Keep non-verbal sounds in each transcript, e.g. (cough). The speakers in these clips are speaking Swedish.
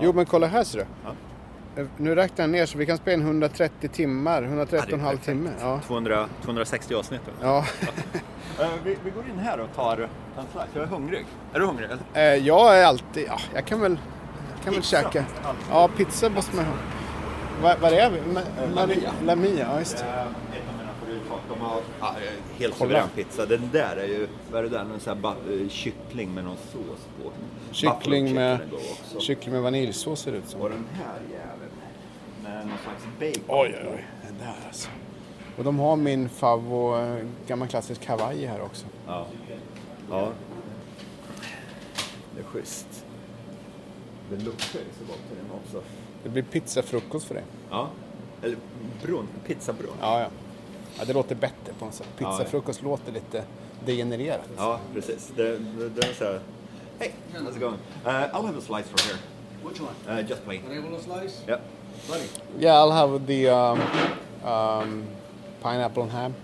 Jo men kolla här ser du. Eh, Nu räknar jag ner så vi kan spela in 130 timmar, 130 och en halv timme. Ja. 200, 260 avsnitt. Ja. (laughs) Eh, vi, vi går in här och tar, slice. Jag är hungrig. Är du hungrig? Eh, jag är alltid, ja, jag kan väl, kan väl Pizza. käka. Ja, pizza måste man ha. Vad vad är vi? Ma- Lamia. Lamia, ja just det. Eh, favoritsak. De har ja, eh, helt suverän pizza. Den där är ju, vad är det där? Någon sån här ba, eh, kyckling med någon sås på. Kyckling med, kyckling med vaniljsås ser det ut som. Och den här jäveln med någon slags bacon. Oj, oj, oj. Den där alltså. Och de har min favvo, eh, gammal klassisk hawaii här också. Ja. Ja. Det är schysst. Det luktar ju så gott i den också. Det blir pizzafrukost för dig. Ja. Eller brunn, pizzabrunn. Ja, ja. ja det låter bättre på något sätt. Pizzafrukost låter lite degenererat. Ja, precis. Det, det, det är så här. Hey, how's it going? Uh, I'll have a slice from here. Which one? Uh, just plain. An able slice? Yeah. Buddy. Yeah, I'll have the um, um, pineapple and ham.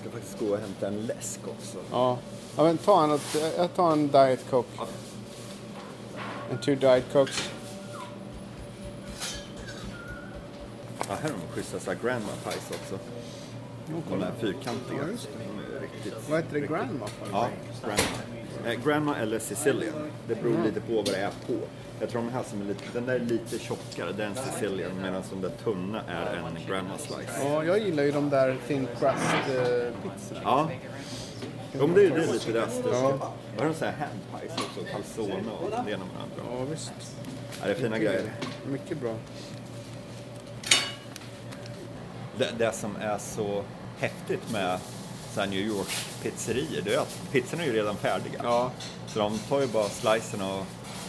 Ska faktiskt gå och hämta en läsk också. Ja. ja men ta en, jag tar en Diet Coke. En two Diet Cokes. Ja, här har de schyssta grandma pies också. De där fyrkantiga. Ja, just De riktigt... Vad heter det? Grandma? Ja, grandma. Eh, grandma eller Sicilian. Det beror Mm. lite på vad det är på. Jag tror de här som är lite, den där är lite tjockare, det är en Sicilian. Medan de där tunna är en grandma slice. Ja, jag gillar ju de där thin crust eh, pizzorna. Ja. Jo, men det, är- det är lite deras stil. Vad har de så här hand pies också? Calzone och det ena med det andra. Ja, visst. Ja, det är fina grejer. Mycket bra. Det, det som är så häftigt med så New York pizzerier, det är att pizzorna är ju redan färdiga. Ja. Så de tar ju bara slicen och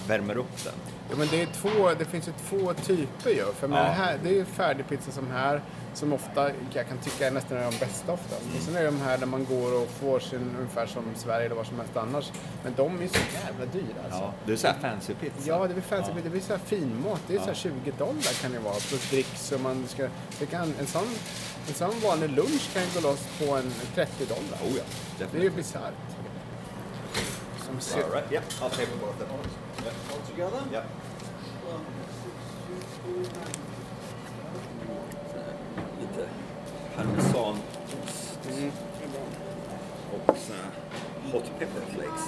värmer upp den. Ja, men det, är två, det finns ju två typer ju. För Ja. det, här, det är ju färdig pizza som här, som ofta, jag kan tycka är nästan är de bästa oftast. Och sen är det de här där man går och får sin, ungefär som Sverige eller var som helst annars. Men de är så jävla dyra alltså. Ja, det är så här fancy pizza. Ja, det blir fancy, det blir så här finmat. Det är så här 20 dollar kan det vara. Plus dricks och man ska... Det kan, en, sån, en sån vanlig lunch kan gå loss på en 30 dollar. Oh ja, Det är ju definitivt. bisarrt. Som ser... All right, yeah, I'll take both of them. Yeah. All together? Yeah. Lite parmesanost och så här hot pepper flakes.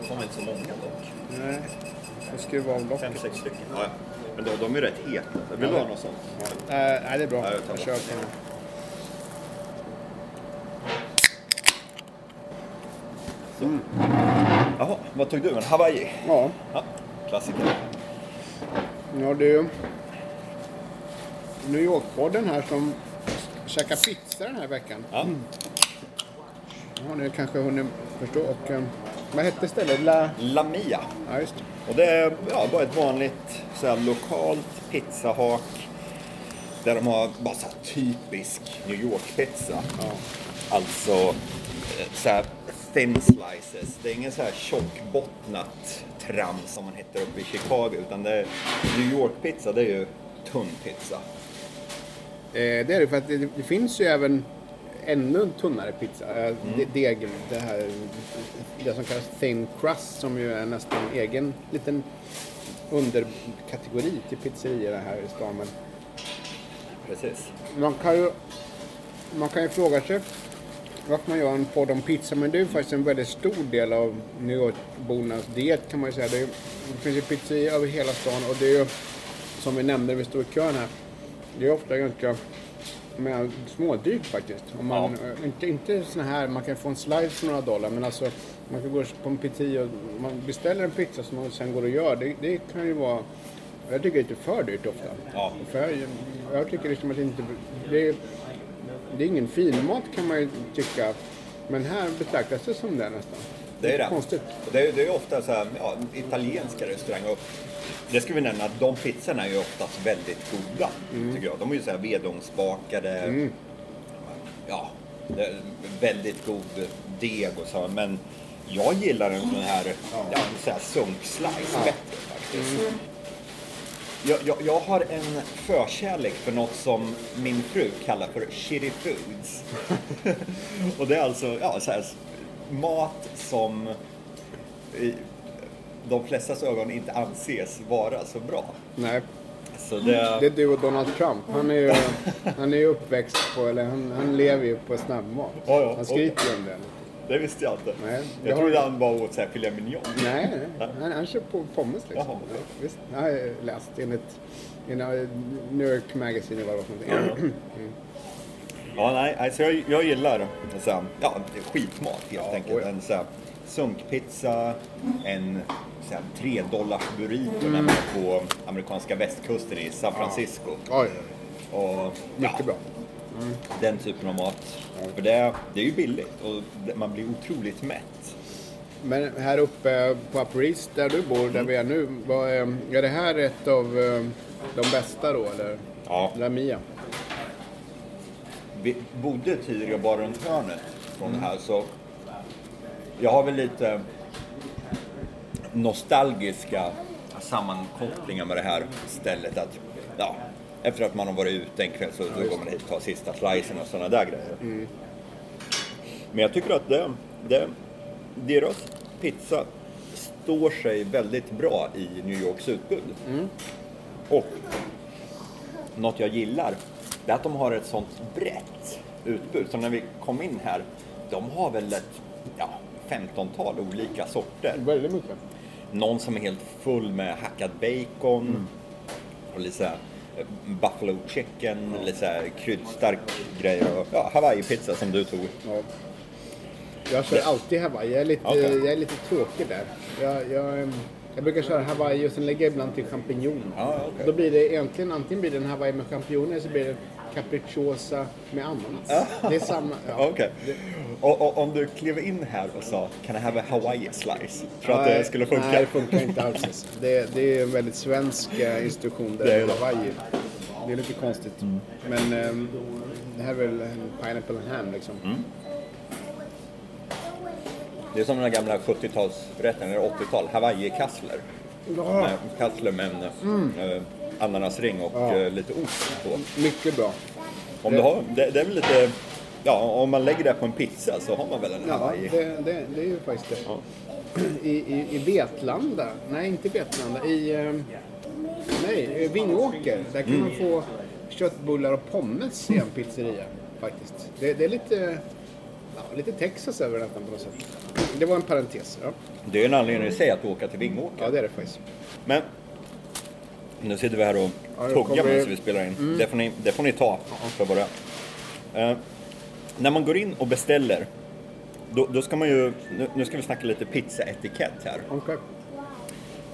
Det kommer inte så många dock. Nej, jag skruvar av Fem, locket. sex stycken. Ja, ja. Men de, de är rätt heta. Vill du ha något sånt? Eh, nej, det är bra. Ja, jag Jag kör det. på den. Jaha, vad tog du? En Hawaii? Ja, Ja, klassiker. har du New York-podden här som käkar pizza den här veckan. Ja. har ni kanske hunnit förstå. Och, eh, vad hette stället? La... Lamia. Ja, just det. Och det är ja, bara ett vanligt så här, lokalt pizzahak. Där de har bara så här, typisk New York-pizza. Alltså eh, så här, thin slices. Det är ingen så här tjockbottnat trams som man hittar uppe i Chicago. Utan det är, New York-pizza, det är ju tunn pizza. Eh, det är det för att det, det finns ju även ännu tunnare pizza. Eh, de- Deg, det här, det som kallas thin crust som ju är nästan egen liten underkategori till pizzerior här i stan. Precis. man kan ju, man kan ju fråga sig varför man gör en podd om pizza. Men det är ju faktiskt en väldigt stor del av New York-bornas diet kan man ju säga. Det, är, det finns ju pizzerior över hela stan och det är ju som vi nämnde när vi stod i kön här. Det är ofta ganska men, smådyrt faktiskt. Om man, eh, inte, inte såna här, man kan få en slice för några dollar men alltså man kan gå på en pizzeria och man beställer en pizza som man sen går och gör. Det, det kan ju vara jag tycker det är lite för dyrt ofta. Ja. För jag, jag tycker liksom att det inte... Det det är ingen finmat kan man ju tycka. Men här betraktas det som det nästan. Det är det. Konstigt. Det är, det är ofta så här, ja, italienska restauranger. Och Det ska vi nämna att de pizzorna är ju oftast väldigt goda. Tycker jag. De är ju så här vedugnsbakade. Ja, det är väldigt god deg och så. Men jag gillar en sån här, ja, sån här sunkslice bättre faktiskt. Jag, jag, jag har en förkärlek för något som min fru kallar för shitty foods. (laughs) och det är alltså ja, så här, mat som i de flestas ögon inte anses vara så bra. Nej, Så det, det är du och Donald Trump. Han är ju, (laughs) han är uppväxt på, eller han, han lever ju på snabbmat. Ja, ja. Han skryter ju om det. Det visste jag inte. Nej, jag har- trodde han bara åt så här filet mignon. Nej, nej. Han, han kör på pommes liksom. Jaha. Ja, visst, det har jag läst enligt enligt New York Magazine eller vad det var för någonting. Ja, nej, alltså jag, jag gillar så här, ja, skitmat helt Ja, enkelt. En så här, sunkpizza, en så här, tre dollars burrito Mm. när man är på amerikanska västkusten i San Francisco. Oj, Och, mycket bra. Den typen av mat. För det, det är ju billigt och man blir otroligt mätt. Men här uppe på East där du bor, där vi är nu, vad är, är det här ett av eh, de bästa då eller? Ja. La Mia? Vi bodde tidigare bara runt hörnet från det här så jag har väl lite nostalgiska sammankopplingar med det här stället. Att, ja, efter att man har varit ute en kväll så då går man hit och tar sista slicen och sådana där grejer. Men jag tycker att det, det, deras pizza står sig väldigt bra i New Yorks utbud. Och något jag gillar, det är att de har ett sånt brett utbud. Så när vi kom in här, de har väl ett ja, 15-tal olika sorter. Väldigt mycket. Någon som är helt full med hackad bacon och lite buffalo chicken, lite så här kryddstark grejer och ja, hawaii-pizza som du tog. Ja. Jag kör alltid Hawaii. Jag är lite, Okej. jag är lite tråkig där. Jag, jag, jag brukar köra Hawaii och sen lägger jag ibland till champinjon. Ja, okej. Då blir det egentligen antingen blir det en Hawaii med champinjoner så blir det capricciosa med ananas. Det är samma. Ja. (laughs) Okej. Och, och om du klev in här och sa Can I have a Hawaii slice? Tror du att det skulle funka? Nej, det funkar inte alls. Det, det är en väldigt svensk eh, instruktion där Det är. Hawaii. Det är lite konstigt. Men ehm, det här är väl en pineapple and ham liksom. Mm. Det är som den gamla 70-talsrätten, eller 80-tal, Hawaii-kassler. Ja, Kassler med en eh, ananasring och Ja. eh, lite ost på. mycket bra. Om du har, det, det är väl lite, ja om man lägger det på en pizza så har man väl en Ja, Hawaii. det, det, det är ju faktiskt det. I, i, I Vetlanda, nej inte Vetlanda, i ehm, nej, Vingåker, där kan man få köttbullar och pommes i en pizzeria faktiskt. Det, det är lite, ja, lite Texas över det nästan på något sätt. Det var en parentes. Ja, Det är en anledning i sig att åka till Vingåker. ja det är det faktiskt. Men nu sitter vi här och Ja, det tuggar medan vi spelar in. Det, får ni, det får ni ta för vad det är. Eh, när man går in och beställer, då, då ska man ju, nu, nu ska vi snacka lite pizzaetikett här. Okej.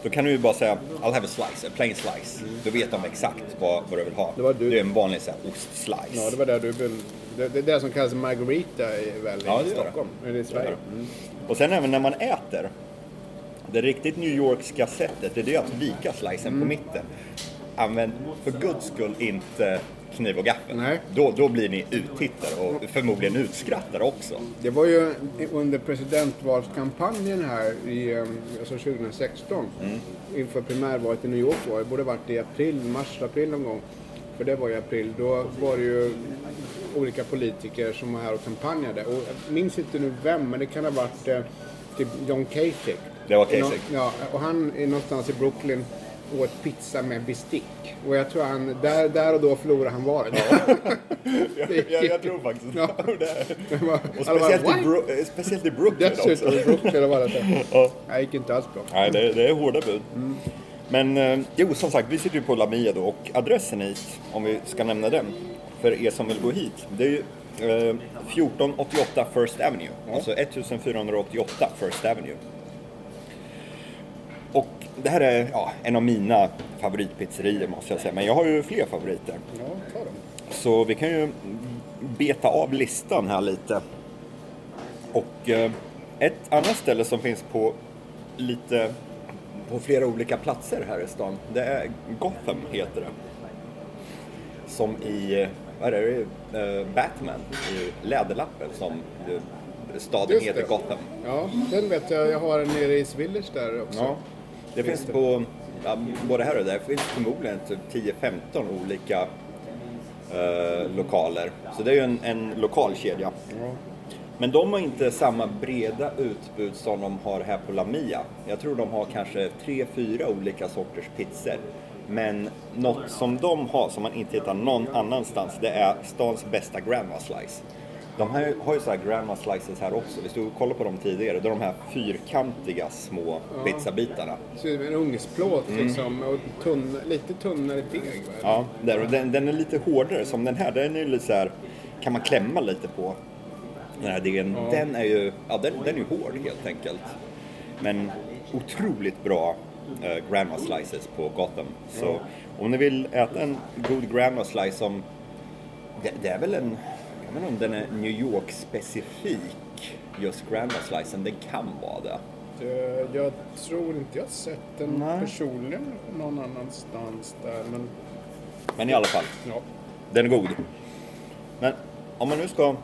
Då kan du ju bara säga I'll have a slice, a plain slice. Då vet de exakt vad, vad du vill ha. Det var du. är en vanlig så här, ostslice. Ja, det var där du vill, det, det är det som kallas margarita i, väl, Ja, i det det. Stockholm, eller i Sverige. Mm. Och sen även när man äter. Det riktigt New Yorkska sättet, det är det att vika slicen Mm. på mitten. Använd för guds skull inte kniv och gaffel. Nej. Då, då blir ni uttittare och förmodligen utskrattade också. Det var ju under presidentvalskampanjen här i, eh, alltså 2016 inför primärvalet i New York var det borde varit i april, mars, april någon gång. För det var i april. Då var det ju olika politiker som var här och kampanjade. Och jag minns inte nu vem, men det kan ha varit eh, typ John Kasich. Det var Kasich. Ja, och han är någonstans i Brooklyn åt pizza med bestick. Och jag tror han, där, där och då förlorade han valet. (laughs) jag, jag, jag tror faktiskt Ja. det. Var- Och bara, speciellt, "What?" i Bro- eh, speciellt i Brooklyn Dessutom också. i Brooklyn var det. Ja. Det gick inte alls bra. Nej, det, det är hårda bud. Men eh, jo, som sagt, vi sitter ju på La Mia då och adressen hit, om vi ska nämna den, för er som vill gå hit, det är ju eh, 1488 First Avenue. Alltså 1488 First Avenue. Och det här är ja, en av mina favoritpizzerior måste jag säga, men jag har ju fler favoriter. Ja, ta dem. Så vi kan ju beta av listan här lite. Och eh, ett annat ställe som finns på lite på flera olika platser här i stan. Det är Gotham heter det. Som i, vad är det, eh, Batman, i Läderlappen som staden Just heter det. Gotham. Ja, den vet jag. Jag har en nere i Village där också. Ja. Det Finns finns det? på, ja, både här och där, finns förmodligen typ 10-15 olika eh, lokaler. Så det är ju en, en lokal kedja. Ja. Men de har inte samma breda utbud som de har här på Lamia. Jag tror de har kanske tre, fyra olika sorters pizzor. Men något som de har som man inte hittar någon annanstans, det är stans bästa grandma slice. De ju, har ju så här grandma slices här också. Vi stod och kollade på dem tidigare. Det är de här fyrkantiga små pizzabitarna. Så det är en ugnsplåt liksom och tunn, lite tunnare deg. Ja, där, och den, den är lite hårdare som den här. Den är ju lite så här, kan man klämma lite på den här degen. Den är ju, ja den, den är ju hård helt enkelt. Men otroligt bra eh, grandma slices på Gotham. Så om ni vill äta en god grandma slice som, det, det är väl en, inte om den är New York specifik just grandma slicen, den kan vara det. Det- Jag tror inte jag sett den Nej. personligen någon annanstans där. Men Men i alla fall, ja, Den är god. Men om man nu ska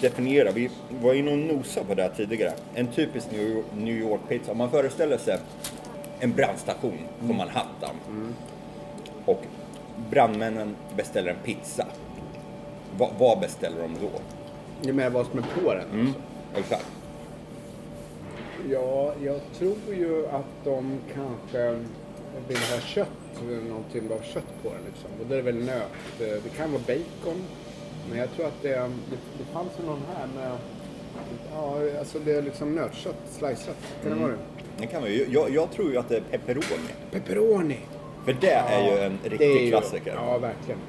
definiera, vi var inne och nosade på det här tidigare. En typisk New York- New York-pizza, om man föreställer sig en brandstation på Manhattan och brandmännen beställer en pizza. Va, vad beställer de då? det är med vad som är på den. Mm. Exakt. Ja, jag tror ju att de kanske vill ha kött, någon typ av kött på den liksom. Och då är det väl nöt. Det kan vara bacon. Men jag tror att det, det, det fanns ju någon här med, ja alltså det är liksom nötkött, sliceat. Kan det vara det? Det kan ju, jag, jag tror ju att det är pepperoni. Pepperoni! För det är ju en är riktig ju- klassiker. Ja, verkligen.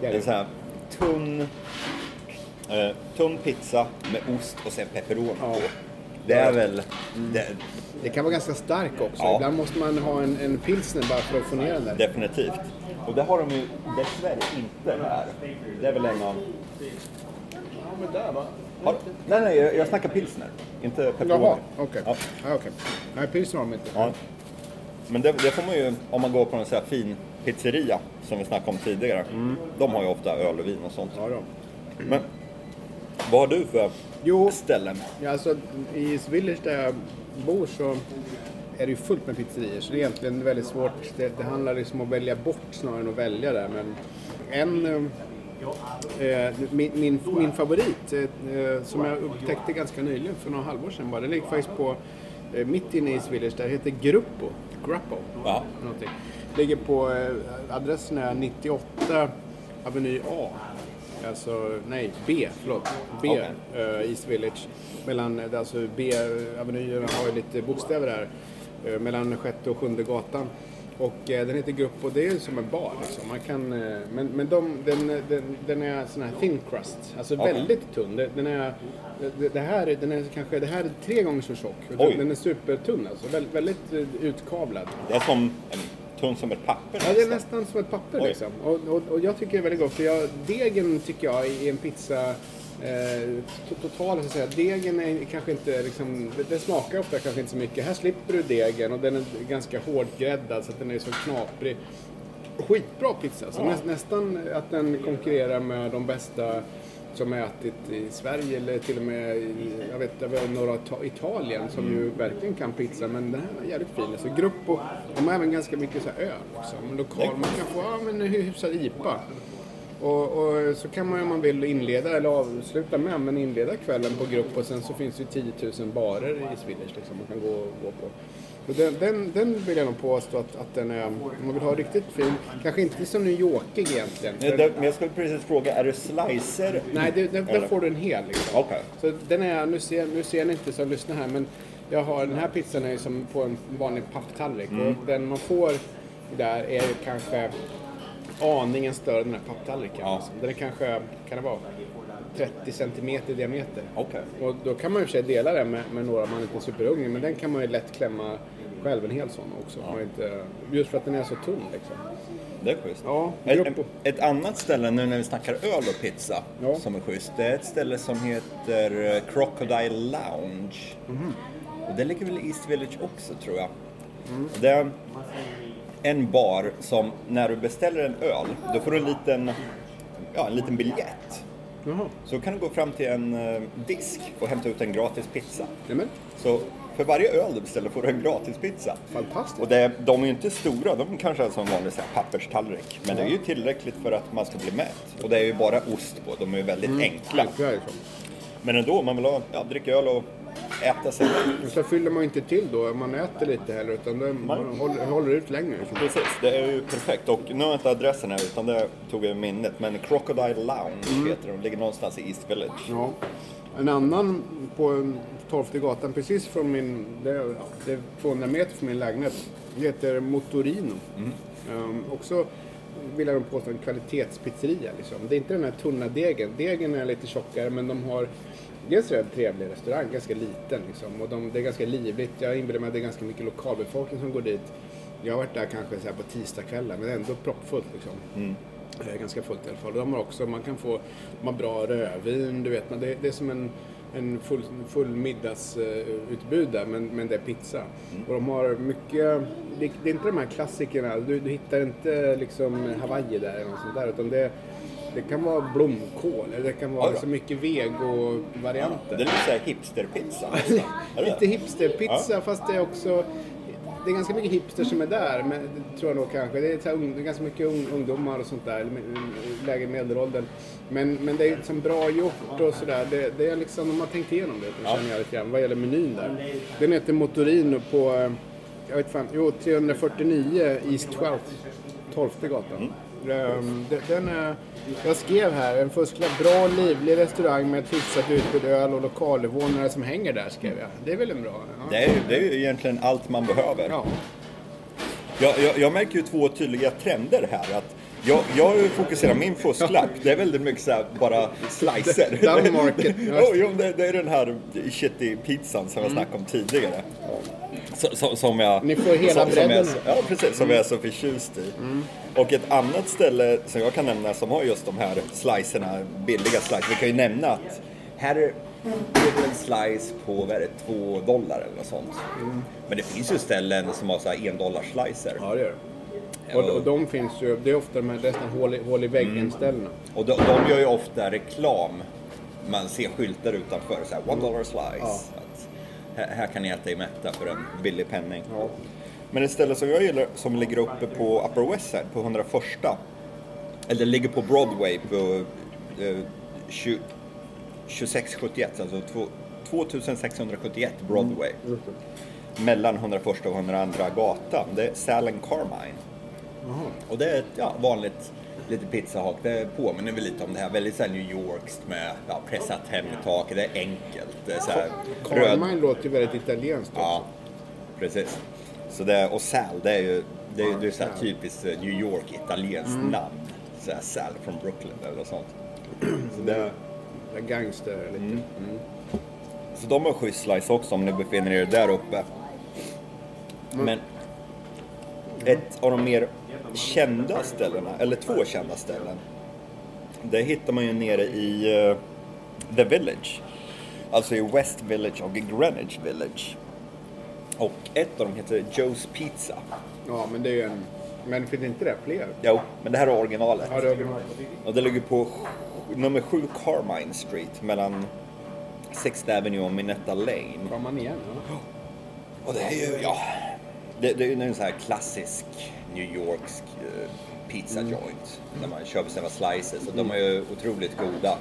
Det är det. sån här tunn, eh, tunn pizza med ost och sen pepperoni Ja. på. Det är väl... Det, Det kan vara ganska stark också. Ja. Ibland måste man ha en, en pilsner bara för att få ner den där. definitivt. Och det har de ju dessvärre inte här. Det är väl en av... Ja, men där va? Har, nej, nej, jag, jag snackar pilsner. Inte pepperoni. Jaha, okej. Ja. Ja, okej. Nej, pilsner har de inte. Ja. Men det, det får man ju, om man går på en sån här fin pizzeria som vi snackade om tidigare. De har ju ofta öl och vin och sånt. Ja. Men vad har du för Jo. ställen? Ja, alltså, I Village där jag bor så är det ju fullt med pizzerior. Så det är egentligen väldigt svårt. Det, det handlar liksom om att välja bort snarare än att välja där. Men en... Eh, min, min, min favorit eh, som jag upptäckte ganska nyligen för några halvår sedan bara. Den ligger faktiskt på eh, mitt inne i Village. Där heter Gruppo. Gruppo. Ja. Någonting. Ligger på eh, adressen är 98 Aveny A. Alltså, nej, B, förlåt. B, Okej. eh, East Village. Mellan, eh, alltså B-avenyerna har ju lite bokstäver här. eh, mellan sjätte och sjunde gatan. Och eh, den heter Grupp och det är som en bar liksom. Man kan, men men de, den, den, den är sån här thin crust. Alltså Okej. väldigt tunn. Den, är, det, det här, är- den är kanske, det här är tre gånger så tjock. Oj. Den är supertunn alltså. Väldigt, väldigt utkavlad. Det är som en tunn som ett papper Ja, det är nästan. som ett papper Oj. liksom. Och, och, och jag tycker det är väldigt gott. För jag, degen tycker jag i en pizza eh, to- totalt så att säga. Degen är kanske inte liksom, det, det smakar ofta kanske inte så mycket. Här slipper du degen och den är ganska hårdgräddad så att den är så knaprig. Skitbra pizza. Så Ja. nä, nästan att den konkurrerar med de bästa som ätit i Sverige eller till och med i, jag vet, det var några ta- Italien som ju verkligen kan pizza men den här var jävligt fin. Alltså Gruppo, de har även ganska mycket så här öl också. Men lokal, man kan få ja, men en hyfsad IPA. Och, och så kan man om man vill inleda eller avsluta med, men inleda kvällen på grupp och sen så finns det ju 10 000 barer i Swedish liksom man kan gå, gå på. Den, den, den vill jag nog påstå att, att den är, om man vill ha riktigt fin, kanske inte som New Yorkig egentligen. Nej, det- Men jag skulle precis fråga, är det slicer? Nej, det, där Eller? får du en hel liksom. Okej. Så den är, nu ser, nu ser ni inte som lyssnar här, men jag har, den här pizzan är ju som på en vanlig papptallrik. Mm. Och den man får där är ju kanske aningen större än den här papptallriken. Ja. Liksom. Den är kanske, kan det vara, 30 centimeter i diameter. Okej. Och då kan man ju för sig dela den med, med några man inte är superhungrig, men den kan man ju lätt klämma själv en hel sån också. Man inte, just för att den är så tunn liksom. Det är schysst. Ja, ett, ett annat ställe nu när vi snackar öl och pizza Ja. som är schysst, det är ett ställe som heter eh, Crocodile Lounge. Mhm. Och det ligger väl i East Village också tror jag. Mm. Det är en bar som när du beställer en öl, då får du en liten, ja, en liten biljett. Jaha. så kan du gå fram till en eh, disk och hämta ut en gratis pizza. Nämen, Så för varje öl du beställer får du en gratis pizza. fantastiskt. Och det, de är ju inte stora, de kanske är som en vanlig så här, papperstallrik. Men det är ju tillräckligt för att man ska bli mätt. Och det är ju bara ost på, de är ju väldigt enkla. Enkla liksom. Men ändå, man vill ha, ja, dricka öl och äta sig. Och så fyller man inte till då, man äter lite heller, utan det, man håller, håller ut längre. Liksom. Precis, det är ju perfekt. Och nu har jag inte adressen här utan det tog jag i minnet. Men Crocodile Lounge heter de, ligger någonstans i East Village. Ja. En annan på en 12 gatan precis från min, det är, det är 200 meter från min lägenhet, det heter Motorino. Ehm, också vill jag nog påstå en kvalitetspizzeria. Liksom. Det är inte den här tunna degen. Degen är lite tjockare men de har dels är det en trevlig restaurang, ganska liten liksom. Och de, det är ganska livligt. Jag inbillar mig att det är ganska mycket lokalbefolkning som går dit. Jag har varit där kanske så på tisdagskvällar men ändå proppfullt liksom. Det är ganska fullt i alla fall. De har också, man kan få de har bra rödvin, du vet. Men det, det är som en, en full, full middagsutbud där, men, men det är pizza. Och de har mycket, det, det är inte de här klassikerna, du, du hittar inte liksom Hawaii där eller något sånt där, utan det, det kan vara blomkål, eller det kan vara Ja, ja. så mycket vego-varianter. Det är lite såhär hipsterpizza det (laughs) Lite hipsterpizza fast det är också det är ganska mycket hipster som är där, men tror jag nog kanske. Det är, så här, ganska mycket ung, ungdomar och sånt där, lägre medelåldern. Men, men det är liksom bra gjort och sådär. Det, det är liksom, de har tänkt igenom det, Ja. känner jag lite grann, vad gäller menyn där. Den heter Motorino på, eh, jag vet fan, jo 349 East 12, 12 gatan. De- Den är, jag skrev här, en fusklapp, bra livlig restaurang med ett hyfsat utbud öl och lokalinvånare som hänger där, skrev jag. Det är väl en bra? Ja. Det är, det är ju egentligen allt man behöver. Ja. Jag, jag, jag märker ju två tydliga trender här. Att jag, jag fokuserar min fusklapp, det är väldigt mycket så här, bara slicer. Down market. (laughs) Jo, jo, det, det är den här shitty pizzan som jag snackade om tidigare. Så, så, som jag, Ni får hela som, som jag, bredden. Ja, precis. Som jag är så förtjust i. Och ett annat ställe som jag kan nämna som har just de här slicerna, billiga slicer. Vi kan ju nämna att här är det en slice på, vad är det, två dollar eller något sånt. Men det finns ju ställen som har så här en dollar slicer. Ja, det gör det. Och, och de finns ju, det är ofta de här nästan hål i, hål i väggen ställena. Och de, de gör ju ofta reklam. Man ser skyltar utanför, så här, one dollar slice. Ja. Att, här, här kan ni äta i mätta för en billig penning. Ja. Men ett ställe som jag gillar som ligger uppe på Upper West Side på 101 eller ligger på Broadway på eh, 20, 2671, alltså två- 2671 Broadway. Det. Mellan 101 och 102 gatan. Det är Sal and Carmine. Jaha. Och det är ett ja, vanligt lite pizzahak. Det påminner väl lite om det här väldigt så här New Yorkskt med ja, pressat hem i taket. Det är enkelt. Det är så här röd... Carmine låter ju väldigt italienskt också. Ja, precis. Så det, och Sal, det är ju det är, det är så här typiskt eh, New York italienskt namn. Så här Sal från Brooklyn eller något sånt. Så, det, Det är Gangster lite. Mm. så de har schysst slice också om ni befinner er där uppe. Men ett av de mer kända ställena, eller två kända ställen, det hittar man ju nere i eh, The Village. Alltså i West Village och Greenwich Village. Och ett av dem heter Joe's Pizza. Ja, men det är ju en... Men finns inte det fler? Jo, men det här är originalet. Ja, det är original. Och det ligger på nummer 7 Carmine Street mellan 6th Avenue och Minetta Lane. Kommer man igen? Ja. Och det är ju, ja, det, det är en sån här klassisk New Yorksk eh, pizza joint. Där man köper sina slices och de är ju otroligt goda.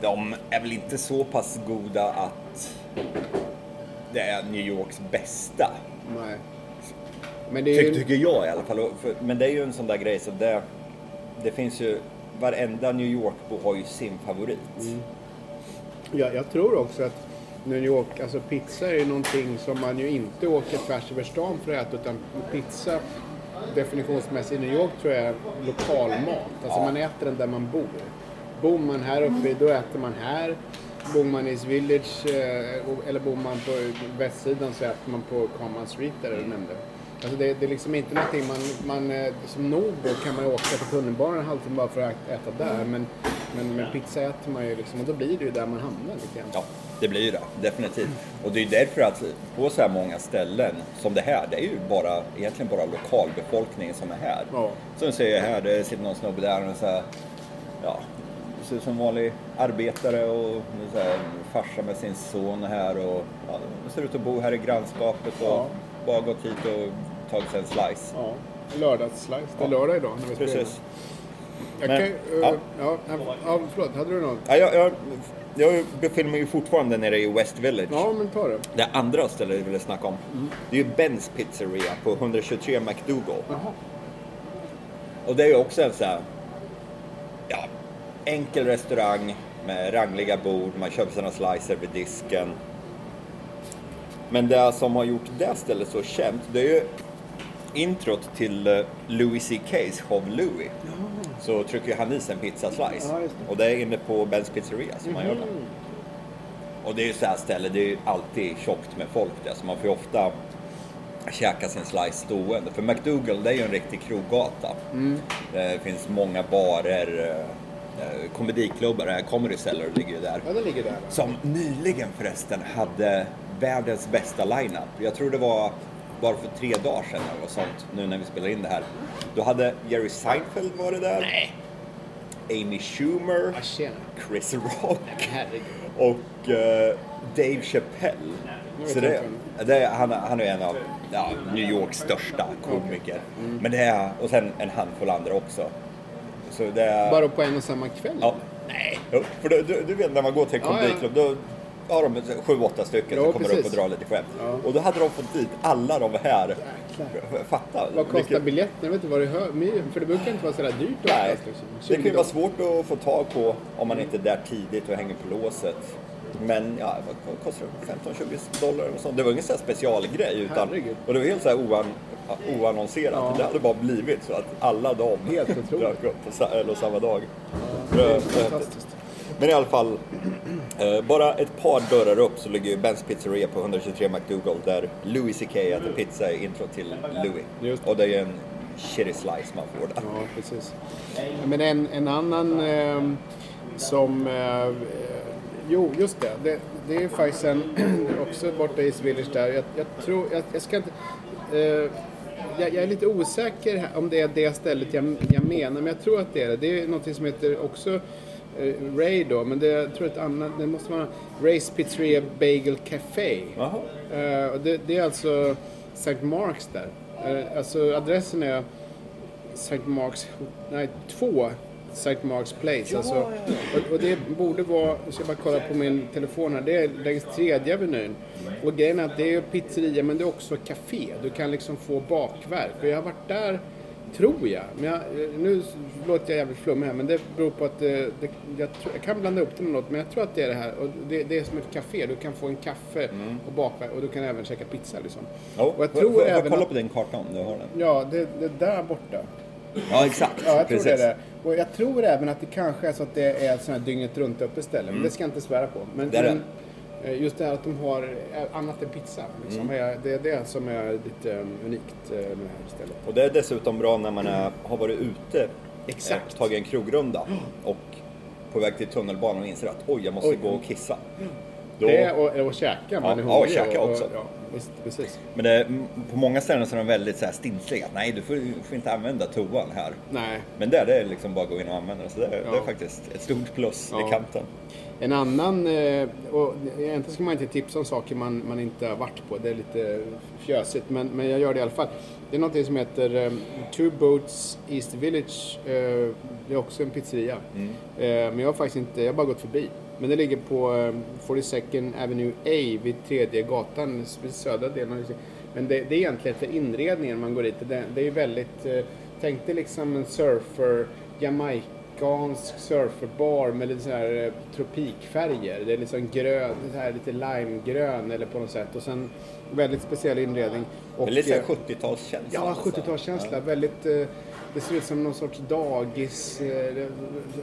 De är väl inte så pass goda att det är New Yorks bästa. Nej. Men det är Ty, ju... tycker jag i alla fall. Men det är ju en sån där grej så det, det finns ju, varenda New York-bo har ju sin favorit. Ja, jag tror också att New York, alltså pizza är ju någonting som man ju inte åker tvärs över stan för att äta utan pizza definitionsmässigt i New York tror jag är lokalmat. Alltså Ja. man äter den där man bor. Bor man här uppe, då äter man här. Bor man i Village eh, eller bor man på västsidan så äter man på Common Street där du nämnde. Alltså det, det är liksom inte någonting man, man eh, som Nobo kan man ju åka på tunnelbanan en halvtimme bara för att äta där. Men, men, men pizza äter man ju liksom och då blir det ju där man hamnar lite grann. Ja, det blir det. Definitivt. Och det är därför att på så här många ställen som det här, det är ju bara, egentligen bara lokalbefolkningen som är här. Ja. Som säger här, det sitter någon snubbe där och så här, ja, ser ut som vanlig arbetare och så här, farsa med sin son här och ja, ser ut att bo här i grannskapet och Ja. bara gått hit och tagit sig en slice. Ja. Lördagsslice. Det är lördag idag när vi spelar. Jag Men- kan, ja. ja. Ja, ja, förlåt, hade du något? Ja, jag, jag, jag befinner mig ju fortfarande nere i West Village. Ja, men ta det. Det andra stället jag ville snacka om, det är ju Bens pizzeria på 123 McDougall. Jaha. Och det är ju också en sån här, ja, enkel restaurang med rangliga bord, man köper sina slicer vid disken. Men det som har gjort det stället så känt, det är ju introt till eh, Louis CK's show Louis. Så trycker han i sig en pizzaslice. Ja, det. och det är inne på Bens pizzeria som man gör det. Mhm. Och det är ju så här ställe, det är ju alltid tjockt med folk där, så man får ju ofta käka sin slice stående. För McDougall, det är ju en riktig kroggata. Mm. Det finns många barer, eh, komediklubbar, det här Comedy Cellar ligger ju där. Ja, den ligger där. Som nyligen förresten hade världens bästa lineup. Jag tror det var bara för tre dagar sedan eller något sånt, nu när vi spelar in det här. Då hade Jerry Seinfeld varit där. Nej. Amy Schumer, Ja, tjena. Chris Rock Herregud. och eh, Dave Chappelle. vet Så det, det, han, han är en av ja, New Yorks största komiker. Mm. Men det är, och sen en handfull andra också. Är, Bara på en och samma kväll? Ja. Nej. Jo, för du, du, du vet när man går till en Ja, ja. då har de sju, åtta stycken Ja, som kommer precis. upp och drar lite skämt. Ja. Och då hade de fått dit alla de här. Jäklar. Fatta. Vad kostar vilket- biljetten? Jag vet inte vad det men- För det brukar inte vara sådär dyrt Nej, liksom. det kan ju 20 vara svårt att få tag på om man inte är där tidigt och hänger på låset. Men ja, vad kostar det? 15-20 dollar eller sånt. Det var ingen sån specialgrej. Utan, Herregud. och det var helt så här oan, oannonserat. Ja. Det hade bara blivit så att alla de Helt dök upp på, eller samma dag. Var- det häftigt. Fantastiskt. Men i alla fall, bara ett par dörrar upp så ligger ju Bens pizzeria på 123 McDougall där Louis CK äter pizza i intro till Louis. Just. Och det är ju en shitty slice man får där. Ja, precis. Men en, en annan eh, som... Eh, eh, jo, just det. det. Det är faktiskt en, (clears throat) också borta i Village där. Jag, jag tror... Jag, jag ska inte... Eh, jag, jag är lite osäker om det är det stället jag, jag menar, men jag tror att det är det. Det är något som heter också eh, Ray då, men det, jag tror ett annat, det måste vara Rays Pizzeria Bagel Café. Jaha. Eh, och det, det är alltså St. Marks där. Eh, alltså adressen är St. Marks, nej två St. Marks Place. alltså, Och, och det borde vara, jag ska bara kolla på min telefon här, det är längs tredje avenyn. Och grejen är att det är pizzeria men det är också café. Du kan liksom få bakverk. Och jag har varit där, tror jag, men jag, eh, nu låter jag jävligt flummig här men det beror på att eh, det, jag, tror, jag kan blanda upp det med något men jag tror att det är det här. Och det, det är som ett café, du kan få en kaffe och bakverk och du kan även käka pizza liksom. Ja, Och jag tror får även kolla på din karta om du har den? Ja, det, det där borta. Ja, exakt. Ja, jag tror Precis. det är det. Och jag tror även att det kanske är så att det är ett sånt här dygnet runt öppet ställe. Men det ska jag inte svära på. Men, Det är det. Eh, just det här att de har eh, annat än pizza. Liksom, Mm. är, det är det som är lite eh, unikt med det här stället. Och det är dessutom bra när man är, har varit ute, Exakt. eh, tagit en krogrunda och på väg till tunnelbanan och inser att oj, jag måste Oj. gå och kissa. Då, Det och, och käka. man är ja, hungrig käka och, också. Och, ja, visst, precis. Men det, på många ställen så är de väldigt så här stinsliga. Nej, du får, du får inte använda toan här. Nej. Men där det är liksom bara att gå in och använda den. Så det, är- det är Ja. faktiskt ett stort plus Ja. i kanten. En annan, eh, och egentligen ska man inte tipsa om saker man, man inte har varit på. Det är lite fjösigt, men, men jag gör det i alla fall. Det är någonting som heter eh, Two Boats East Village. Eh, det är också en pizzeria. Mm. Men jag har faktiskt inte, jag har bara gått förbi. Men det ligger på eh, 42nd Avenue A vid tredje gatan, vid södra delen. Men det, det är egentligen för inredningen man går dit. Det, det är väldigt, tänk dig liksom en surfer, jamaicansk surferbar med lite så här eh, tropikfärger. Det är liksom grön, så här lite limegrön eller på något sätt. Och sen väldigt speciell inredning. Det Och, är lite så här eh, 70-talskänsla. Ja, nästan. 70-talskänsla. Väldigt, eh, det ser ut som någon sorts dagis,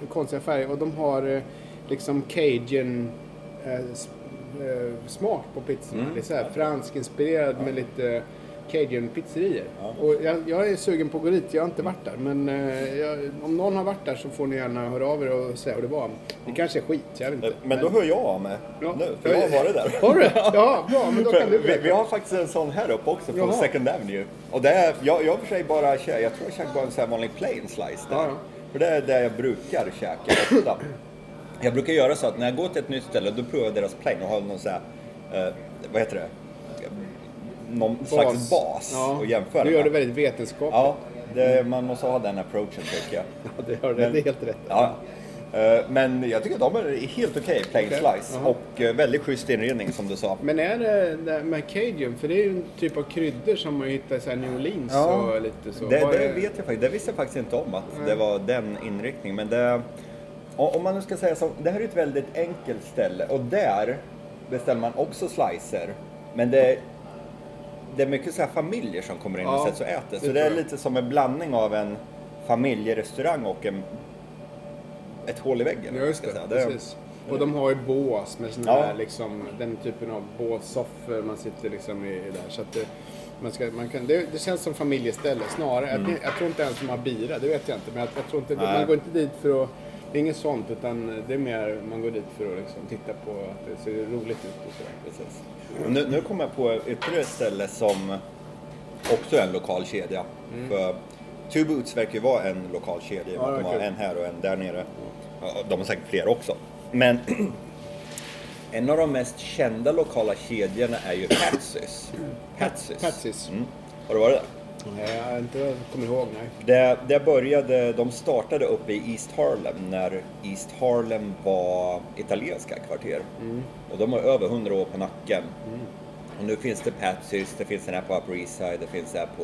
konstiga färger. Och de har liksom cajun smak på pizzorna. Mm. Det är så här fransk-inspirerad med lite cajun pizzerior. Och jag, jag är sugen på att gå dit, jag har inte varit där. Men eh, jag, om någon har varit där så får ni gärna höra av er och säga hur det var. Det kanske är skit, jag vet inte. Men då hör jag av mig Ja. nu, för jag har varit där. Har du? Ja, bra, men då kan (laughs) du vi, vi har faktiskt en sån här uppe också på Jaha. Second Avenue. Och det är, jag, jag har för sig bara kä- jag tror jag käkar bara en sån här vanlig plain slice där. Ja, ja. För det är det jag brukar käka ofta. Jag brukar göra så att när jag går till ett nytt ställe då provar jag deras plain och har någon så här, eh, vad heter det? Någon slags bas Ja, att jämföra Du gör det med. väldigt vetenskapligt. Ja, det, man måste ha den approachen tycker jag. Ja, det, har du, Men- det är helt rätt. Ja. Eh, Men jag tycker att de är helt okej, plain Okej, slice. jaha. Och eh, väldigt schysst inredning som du sa. Men är det det med cajun? För det är ju en typ av kryddor som man hittar i så här New Orleans Ja. och lite så. Det, det är- vet jag faktiskt. Det visste jag faktiskt inte om att Nej. det var den inriktningen. Men det, om man nu ska säga så, det här är ett väldigt enkelt ställe och där beställer man också slicer. Men det, det är mycket så här familjer som kommer in och Ja, sätts och äter. Så det det är lite som en blandning av en familjerestaurang och en, ett hål i väggen. Ja, just det. säga. Precis. Och de har ju bås med såna Ja. här, liksom, den typen av båssoffor man sitter liksom i, i där. Så det, man ska, man kan, det, det känns som familjeställe snarare. Jag, jag tror inte ens de har bira, det vet jag inte. Men jag, jag tror inte, Mm. Nej. man går inte dit för att... Det är inget sånt, utan det är mer man går dit för att liksom titta på att det ser roligt ut och sådär. Precis. Nu, nu kommer jag på ytterligare ett ställe som också är en lokal kedja. För Two Boots verkar ju vara en lokal kedja. Mm. Ja, de har en här och en där nere. De har säkert fler också. Men (clears throat) en av de mest kända lokala kedjorna är ju Patsy's. Patsy's. Patsy's. Mm. Har du varit där? Nej, jag inte kommer ihåg, nej. Det, det började, de startade uppe i East Harlem när East Harlem var italienska kvarter. Och de har över 100 år på nacken. Och nu finns det Patsy's, det finns den här på Upper East Side, det finns det här på,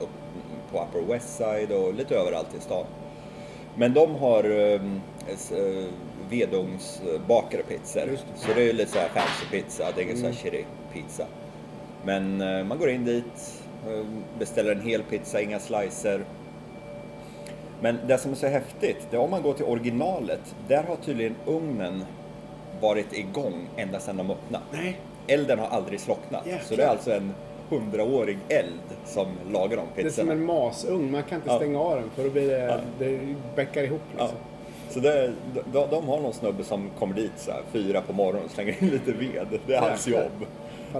upp, på Upper West Side och lite överallt i stan. Men de har um, uh, vedugnsbakade pizzor. Just Så det är lite så här fancy pizza, det är ingen så här shitty pizza. Men eh, man går in dit, eh, beställer en hel pizza, inga slicer. Men det som är så häftigt, det är om man går till originalet, där har tydligen ugnen varit igång ända sedan de öppnade. Nej. Elden har aldrig slocknat. Jäklar. Så det är alltså en hundraårig eld som lagar de Det är som pizzorna. en masugn, man kan inte Ja. stänga av den för då blir det, Ja. det bäckar ihop Ja. liksom. Så det, de, de har någon snubbe som kommer dit så här, fyra på morgonen och slänger in lite ved. Det är hans jobb.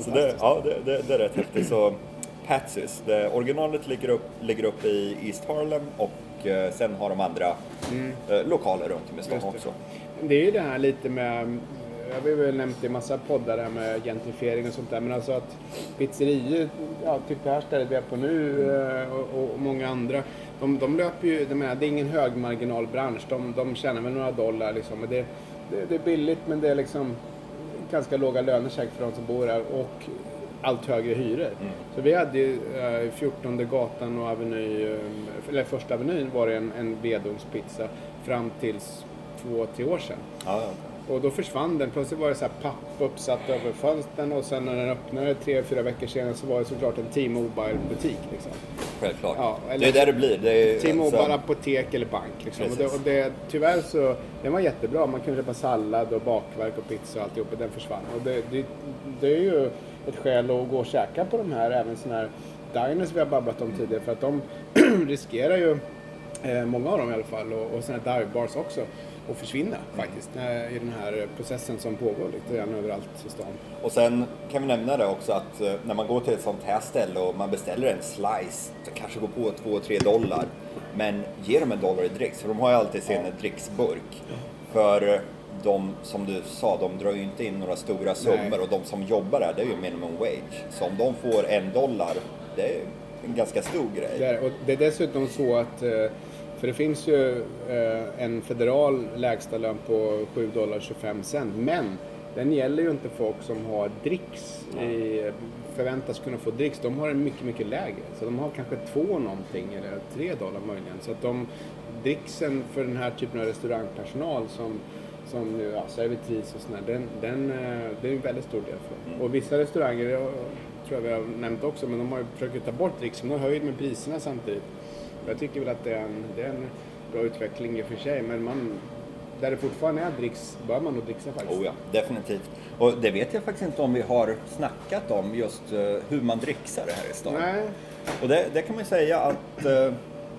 Så det, ja, det, det, det är rätt häftigt. Så Patsy's, det, originalet ligger upp, ligger upp i East Harlem och eh, sen har de andra eh, lokaler runt om i stan Mm. Också. Det är ju det här lite med, jag har väl nämnt i massa poddar det här med gentrifiering och sånt där, men alltså att pizzerior, ja, typ det här stället vi är på nu eh, och, och många andra, de, de löper ju, de är, det är ingen högmarginalbransch, de, de tjänar väl några dollar liksom, men det, det, det är billigt men det är liksom ganska låga löner säkert för de som bor här och allt högre hyror. Så vi hade ju eh, 14 gatan och Aveny, eh, eller första Avenyn var det en, en vedugnspizza fram tills två, tre år sedan. Ja. Och då försvann den. Plötsligt var det så här papp uppsatt över fönstren och sen när den öppnade tre, fyra veckor senare så var det såklart en T-Mobile butik. Liksom. Självklart. Ja, eller- det är där det blir. Det T-Mobile alltså- apotek eller bank. Liksom. Och det, och det, tyvärr så, den var jättebra. Man kunde köpa sallad och bakverk och pizza och alltihop och den försvann. Och det, det, det är ju ett skäl att gå och käka på de här, även sådana här diners vi har babblat om tidigare. För att de (clears throat) riskerar ju, eh, många av dem i alla fall, och, och sådana här dive bars också, att försvinna faktiskt. När, I den här processen som pågår lite grann överallt i stan. Och sen kan vi nämna det också att eh, när man går till ett sånt här ställe och man beställer en slice, det kanske går på 2-3 dollar. Men ge dem en dollar i dricks, för de har ju alltid sin dricksburk. För eh, de, som du sa, de drar ju inte in några stora summor Nej. och de som jobbar där, det är ju minimum wage. Så om de får en dollar, det är en ganska stor grej. Det är, och det är dessutom så att, eh, för det finns ju eh, en federal lägstalön på 7 dollar 25 cent, men den gäller ju inte folk som har dricks, i, förväntas kunna få dricks. De har en mycket, mycket lägre. Så de har kanske två någonting, eller tre dollar möjligen. Så att de, dricksen för den här typen av restaurangpersonal som som nu, ja, servitris och sådär, den, den, eh, det är en väldigt stor del för dem. Och vissa restauranger, jag tror jag vi har nämnt också, men de har ju försökt ta bort dricksen. De har höjt med priserna samtidigt. Jag tycker väl att det är en, det är en bra utveckling i och för sig, men man, där det fortfarande är dricks, bör man nog dricksa faktiskt. Oh ja, definitivt. Och det vet jag faktiskt inte om vi har snackat om, just eh, hur man dricksar det här i stan. Nej, Och det, det kan man ju säga att eh,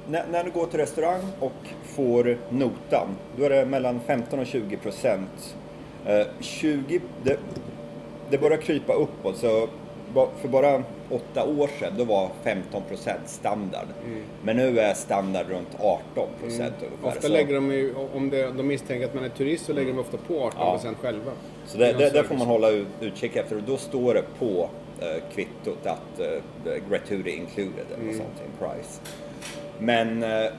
när, när du går till restaurang och får notan, då är det mellan 15 och 20 procent. Eh, 20, det, det börjar krypa uppåt så för bara åtta år sedan då var 15% standard. Men nu är standard runt 18% ungefär. Ofta Så- lägger de ju, om det, de misstänker att man är turist så lägger de ofta på 18% själva. Så det, det, det får man hålla ut- utkik efter och då står det på eh, kvittot att eh, gratuity included eller Mm. sånt, en price. Men eh,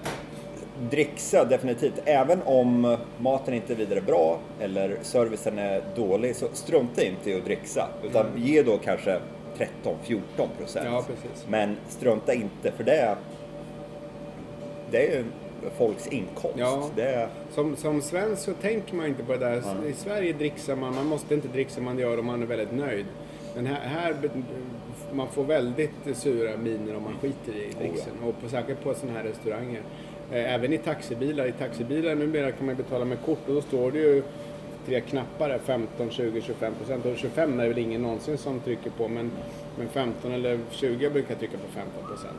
dricksa definitivt, även om maten inte är vidare bra eller servicen är dålig så strunta inte i att dricksa utan ge då kanske 13-14 procent. Ja, precis. Men strunta inte för det det är ju folks inkomst. Ja. Det Som, som svensk så tänker man inte på det där. I Sverige dricksar man, man måste inte dricksa, man gör om man är väldigt nöjd. Men här, här man får väldigt sura miner om man skiter i dricksen. Och på, säkert på sådana här restauranger. Eh, Även i taxibilar. I taxibilar numera kan man betala med kort och då står det ju tre knappar där, 15, 20, 25 procent. Och 25 är väl ingen någonsin som trycker på. Men, men 15 eller 20 brukar trycka på 15 procent.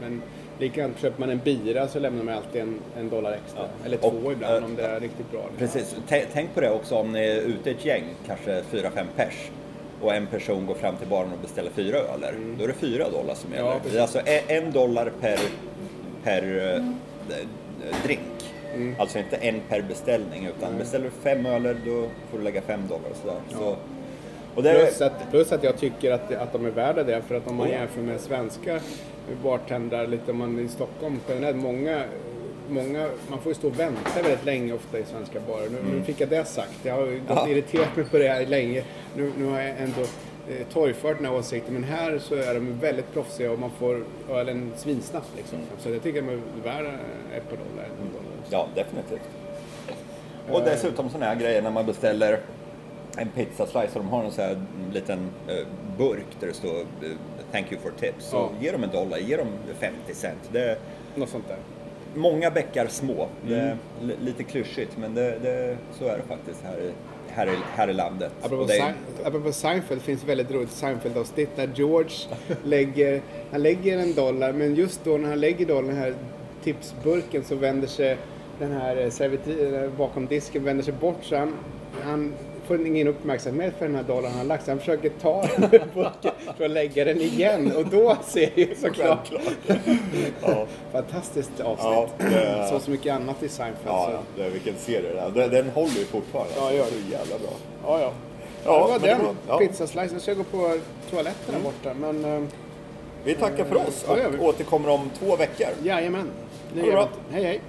Men likadant, köper man en bira så lämnar man alltid en, en dollar extra. Ja. Eller två Och, ibland eh, om det är riktigt bra. Precis. Tä- Tänk på det också om ni är ute ett gäng, kanske fyra fem pers och en person går fram till baren och beställer fyra öler. Då är det fyra dollar som gäller. Mm. precis. det är alltså e- en dollar per, per eh, drink. Mm. Alltså inte en per beställning utan beställer du fem öler då får du lägga fem dollar. och Sådär. Så, och det är, Plus att, plus att jag tycker att, att de är värda det. För att om man Oh ja. jämför med svenska bartendrar lite om man i Stockholm generellt, många, många, man får ju stå och vänta väldigt länge ofta i svenska barer. Nu, nu fick jag det sagt. Jag har ju Mm. Ja. irriterat mig på det här länge. Nu, nu har jag ändå eh, torgfört den här åsikten. Men här så är de väldigt proffsiga och man får ölen svinsnabbt liksom. Så jag tycker att de är värda ett par dollar. dollar. Ja, definitivt. Och dessutom sådana här grejer när man beställer en pizzaslice och de har en sån här liten eh, burk där det står eh, Thank you for tips. Så Ja. ge dem en dollar, ge dem 50 cent. Det Något sånt där. många bäckar små. Det är Mm. li- lite klyschigt men det, det, så är det faktiskt här i, här i, här i landet. Apropå, det Sein, apropå Seinfeld finns väldigt roligt Seinfeld-avsnitt där George (laughs) lägger, han lägger en dollar men just då när han lägger dollarn, den här tipsburken så vänder sig den här eh, bakom disken vänder sig bort så han, han får ingen uppmärksamhet för den här dollarn han har lagt så han försöker ta den för att lägga den igen och då ser jag såklart ja, fantastiskt avsnitt. Ja, det- Så så mycket annat i Seinfeld. ja, så. ja, vilken serie det är. Den, den håller ju fortfarande. Ja, gör det. Så jävla bra. Ja, ja. Ja, det var men det den. var- ja. Pizzaslice. Nu ska jag gå på toaletten där borta. Men eh, Vi tackar för oss Ja, det gör och vi. återkommer om två veckor. jajamän. Det gör vi. Hej hej.